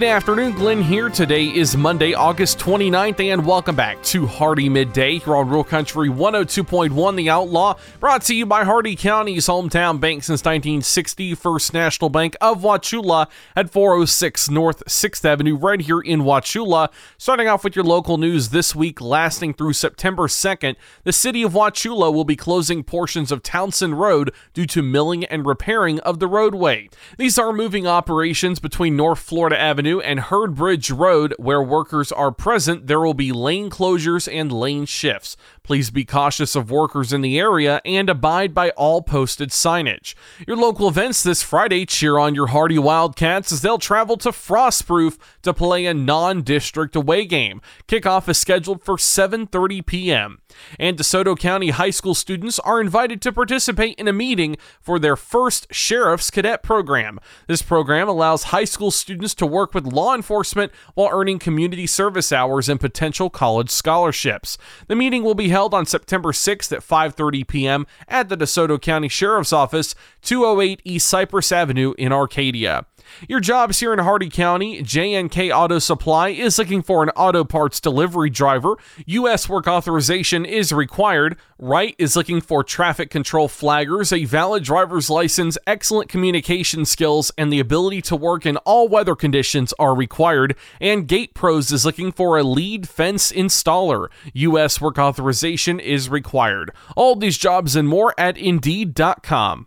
Good afternoon, Glenn here. Today is Monday, August 29th, and welcome back to Hardee Midday here on Rural Country 102.1 The Outlaw, brought to you by Hardee County's hometown bank since 1960, First National Bank of Wauchula at 406 North 6th Avenue, right here in Wauchula. Starting off with your local news this week, lasting through September 2nd, the city of Wauchula will be closing portions of Townsend Road due to milling and repairing of the roadway. These are moving operations between North Florida Avenue and Heard Bridge Road, where workers are present, there will be lane closures and lane shifts. Please be cautious of workers in the area and abide by all posted signage. Your local events this Friday cheer on your Hardee Wildcats as they'll travel to Frostproof to play a non-district away game. Kickoff is scheduled for 7:30 p.m. And DeSoto County high school students are invited to participate in a meeting for their first Sheriff's Cadet program. This program allows high school students to work with law enforcement while earning community service hours and potential college scholarships. The meeting will be held on September 6th at 5:30 p.m. at the DeSoto County Sheriff's Office, 208 East Cypress Avenue in Arcadia. Your jobs here in Hardee County, JNK Auto Supply is looking for an auto parts delivery driver. U.S. work authorization is required. Wright is looking for traffic control flaggers, a valid driver's license, excellent communication skills, and the ability to work in all weather conditions are required. And Gate Pros is looking for a lead fence installer. U.S. work authorization is required. All these jobs and more at Indeed.com.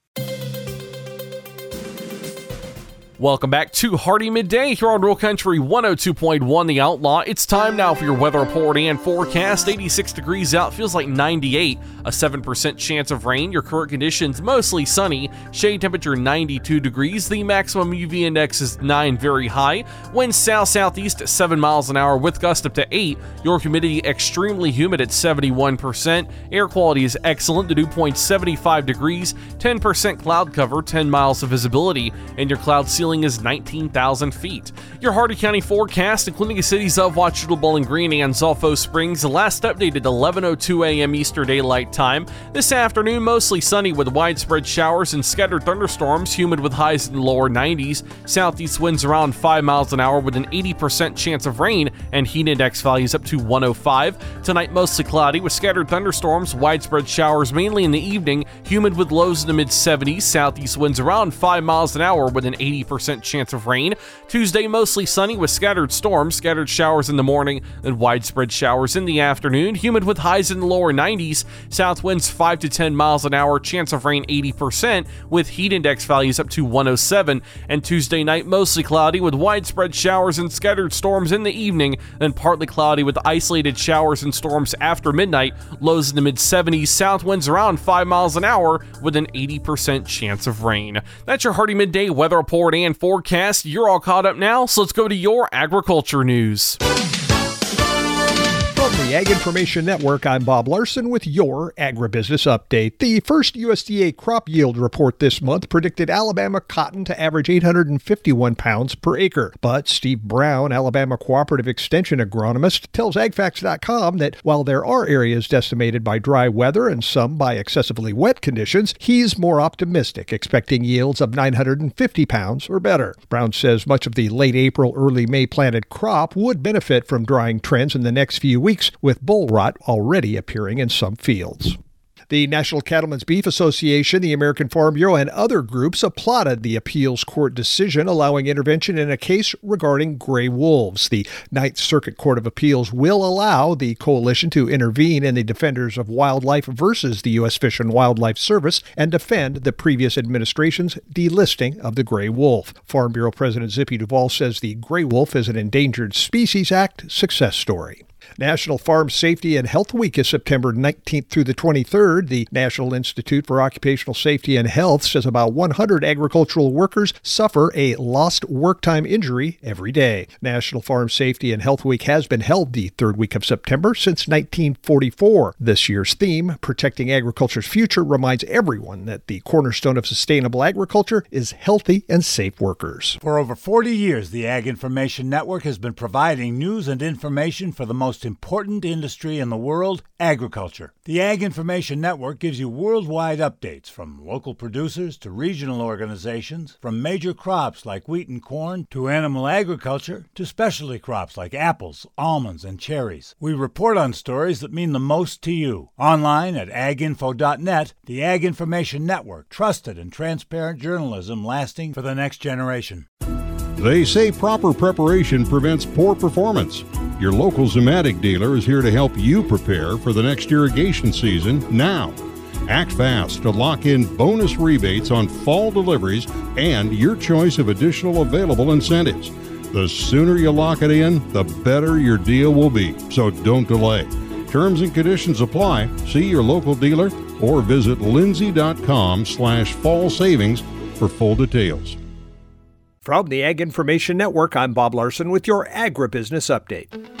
Welcome back to Hardee Midday here on Rural Country 102.1 The Outlaw. It's time now for your weather report and forecast. 86 degrees out, feels like 98. A 7% chance of rain. Your current conditions mostly sunny. Shade temperature 92 degrees. The maximum UV index is 9, very high. Wind south southeast at 7 miles an hour with gust up to 8. Your humidity extremely humid at 71%. Air quality is excellent. The dew point 75 degrees. 10% cloud cover, 10 miles of visibility, and your cloud ceiling ceiling is 19,000 feet. Your Hardee County forecast, including the cities of Wauchula, Bowling Green, and Zolfo Springs, last updated 11:02 a.m. Eastern Daylight Time. This afternoon, mostly sunny with widespread showers and scattered thunderstorms, humid with highs in the lower 90s. Southeast winds around 5 miles an hour with an 80% chance of rain, and heat index values up to 105. Tonight, mostly cloudy with scattered thunderstorms, widespread showers mainly in the evening, humid with lows in the mid 70s. Southeast winds around 5 miles an hour with an 80% percent chance of rain. Tuesday, mostly sunny with scattered storms, scattered showers in the morning, and widespread showers in the afternoon. Humid with highs in the lower 90s. South winds 5 to 10 miles an hour, chance of rain 80%, with heat index values up to 107. And Tuesday night, mostly cloudy with widespread showers and scattered storms in the evening, then partly cloudy with isolated showers and storms after midnight. Lows in the mid 70s, south winds around 5 miles an hour with an 80% chance of rain. That's your Hardee Midday weather report and forecast. You're all caught up now, so let's go to your agriculture news. From the Ag Information Network, I'm Bob Larson with your Agribusiness Update. The first USDA crop yield report this month predicted Alabama cotton to average 851 pounds per acre. But Steve Brown, Alabama Cooperative Extension agronomist, tells AgFacts.com that while there are areas decimated by dry weather and some by excessively wet conditions, he's more optimistic, expecting yields of 950 pounds or better. Brown says much of the late April, early May planted crop would benefit from drying trends in the next few weeks weeks, with boll rot already appearing in some fields. The National Cattlemen's Beef Association, the American Farm Bureau, and other groups applauded the appeals court decision allowing intervention in a case regarding gray wolves. The Ninth Circuit Court of Appeals will allow the coalition to intervene in the Defenders of Wildlife versus the U.S. Fish and Wildlife Service and defend the previous administration's delisting of the gray wolf. Farm Bureau President Zippy Duvall says the gray wolf is an Endangered Species Act success story. National Farm Safety and Health Week is September 19th through the 23rd. The National Institute for Occupational Safety and Health says about 100 agricultural workers suffer a lost work time injury every day. National Farm Safety and Health Week has been held the third week of September since 1944. This year's theme, Protecting Agriculture's Future, reminds everyone that the cornerstone of sustainable agriculture is healthy and safe workers. For over 40 years, the Ag Information Network has been providing news and information for the most most important industry in the world, agriculture. The Ag Information Network gives you worldwide updates from local producers to regional organizations, from major crops like wheat and corn to animal agriculture to specialty crops like apples, almonds, and cherries. We report on stories that mean the most to you. Online at aginfo.net, the Ag Information Network, trusted and transparent journalism lasting for the next generation. They say proper preparation prevents poor performance. Your local Zimmatic dealer is here to help you prepare for the next irrigation season now. Act fast to lock in bonus rebates on fall deliveries and your choice of additional available incentives. The sooner you lock it in, the better your deal will be. So don't delay. Terms and conditions apply. See your local dealer or visit lindsay.com slash fall savings for full details. From the Ag Information Network, I'm Bob Larson with your Agribusiness Update.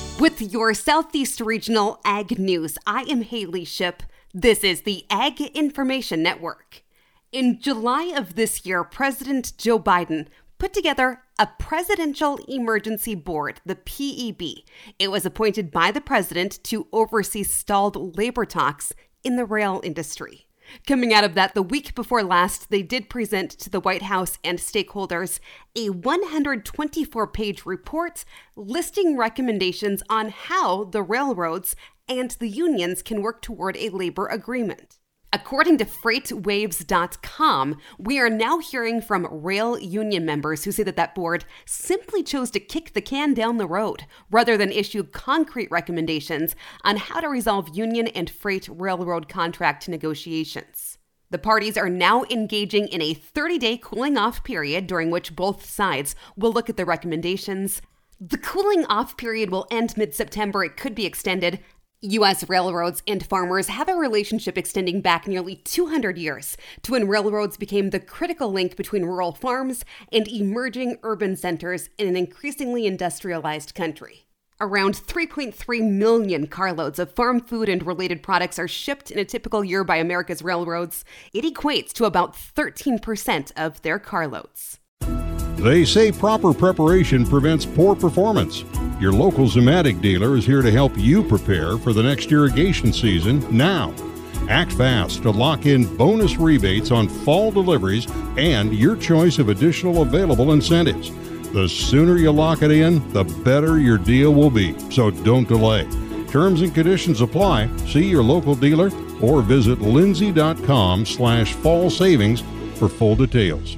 With your Southeast Regional Ag News, I am Haley Ship. This is the Ag Information Network. In July of this year, President Joe Biden put together a Presidential Emergency Board, the PEB. It was appointed by the president to oversee stalled labor talks in the rail industry. Coming out of that, the week before last, they did present to the White House and stakeholders a 124 page report listing recommendations on how the railroads and the unions can work toward a labor agreement. According to FreightWaves.com, we are now hearing from rail union members who say that that board simply chose to kick the can down the road rather than issue concrete recommendations on how to resolve union and freight railroad contract negotiations. The parties are now engaging in a 30 day cooling off period during which both sides will look at the recommendations. The cooling off period will end mid September. It could be extended. U.S. railroads and farmers have a relationship extending back nearly 200 years to when railroads became the critical link between rural farms and emerging urban centers in an increasingly industrialized country. Around 3.3 million carloads of farm food and related products are shipped in a typical year by America's railroads. It equates to about 13% of their carloads. They say proper preparation prevents poor performance. Your local Zimmatic dealer is here to help you prepare for the next irrigation season now. Act fast to lock in bonus rebates on fall deliveries and your choice of additional available incentives. The sooner you lock it in, the better your deal will be. So don't delay. Terms and conditions apply. See your local dealer or visit lindsay.com slash fall savings for full details.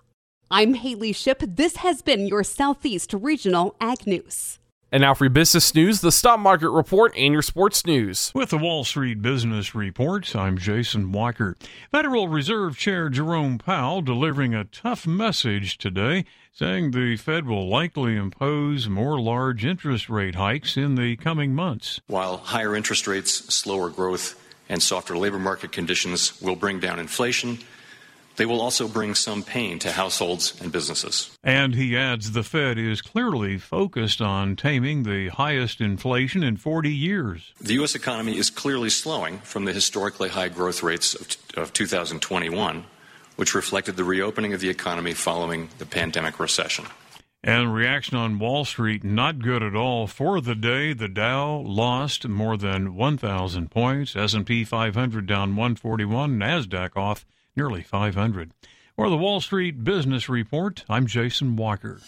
I'm Haley Ship. This has been your Southeast Regional Ag News. And now for your business news, the stock market report, and your sports news. With the Wall Street Business Report, I'm Jason Walker. Federal Reserve Chair Jerome Powell delivering a tough message today, saying the Fed will likely impose more large interest rate hikes in the coming months. While higher interest rates, slower growth, and softer labor market conditions will bring down inflation, they will also bring some pain to households and businesses. And he adds the Fed is clearly focused on taming the highest inflation in 40 years. The U.S. economy is clearly slowing from the historically high growth rates of, of 2021, which reflected the reopening of the economy following the pandemic recession. And reaction on Wall Street not good at all for the day. The Dow lost more than 1,000 points. S&P 500 down 141. Nasdaq off nearly 500. For the Wall Street Business Report, I'm Jason Walker.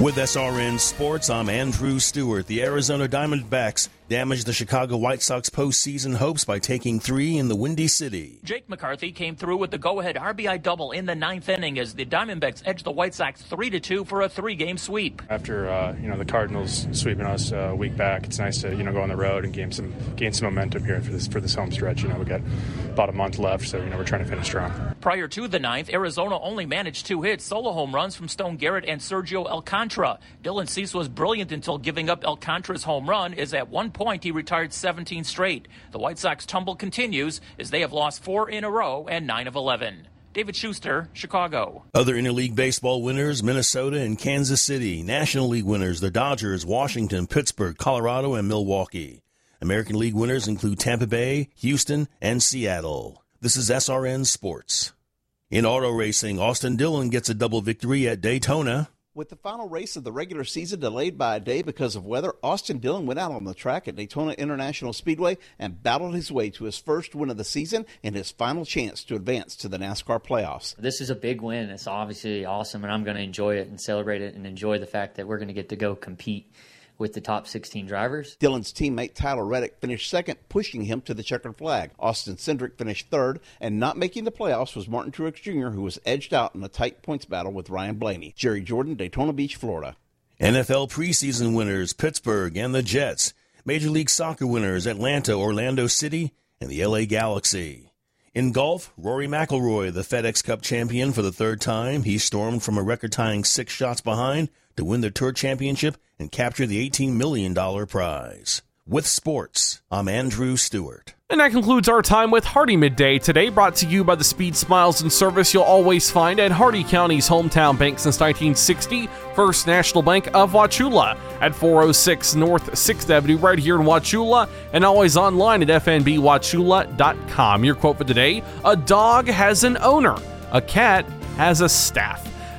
With SRN Sports, I'm Andrew Stewart. The Arizona Diamondbacks damaged the Chicago White Sox postseason hopes by taking three in the Windy City. Jake McCarthy came through with the go-ahead RBI double in the ninth inning as the Diamondbacks edged the White Sox three to two for a three-game sweep. After uh, you know the Cardinals sweeping us a week back, it's nice to you know go on the road and gain some gain some momentum here for this for this home stretch. You know we got about a month left, so you know we're trying to finish strong. Prior to the ninth, Arizona only managed two hits, solo home runs from Stone Garrett and Sergio Alcantara. Dylan Cease was brilliant until giving up Alcantara's home run, Is at one point he retired 17 straight. The White Sox tumble continues as they have lost four in a row and nine of 11. David Schuster, Chicago. Other interleague baseball winners Minnesota and Kansas City. National League winners the Dodgers, Washington, Pittsburgh, Colorado, and Milwaukee. American League winners include Tampa Bay, Houston, and Seattle. This is SRN Sports. In auto racing, Austin Dillon gets a double victory at Daytona. With the final race of the regular season delayed by a day because of weather, Austin Dillon went out on the track at Daytona International Speedway and battled his way to his first win of the season and his final chance to advance to the NASCAR playoffs. This is a big win. It's obviously awesome, and I'm going to enjoy it and celebrate it and enjoy the fact that we're going to get to go compete with the top 16 drivers. Dillon's teammate Tyler Reddick finished second, pushing him to the checkered flag. Austin Cindric finished third, and not making the playoffs was Martin Truex Jr., who was edged out in a tight points battle with Ryan Blaney. Jerry Jordan, Daytona Beach, Florida. NFL preseason winners Pittsburgh and the Jets. Major League Soccer winners Atlanta, Orlando City, and the LA Galaxy. In golf, Rory McIlroy, the FedEx Cup champion for the third time, he stormed from a record-tying six shots behind to win the Tour Championship and capture the $18 million prize. With sports, I'm Andrew Stewart. And that concludes our time with Hardee Midday today, brought to you by the speed, smiles, and service you'll always find at Hardee County's hometown bank since 1960, First National Bank of Wauchula at 406 North 6th Avenue, right here in Wauchula, and always online at fnbwauchula.com. Your quote for today A dog has an owner, a cat has a staff.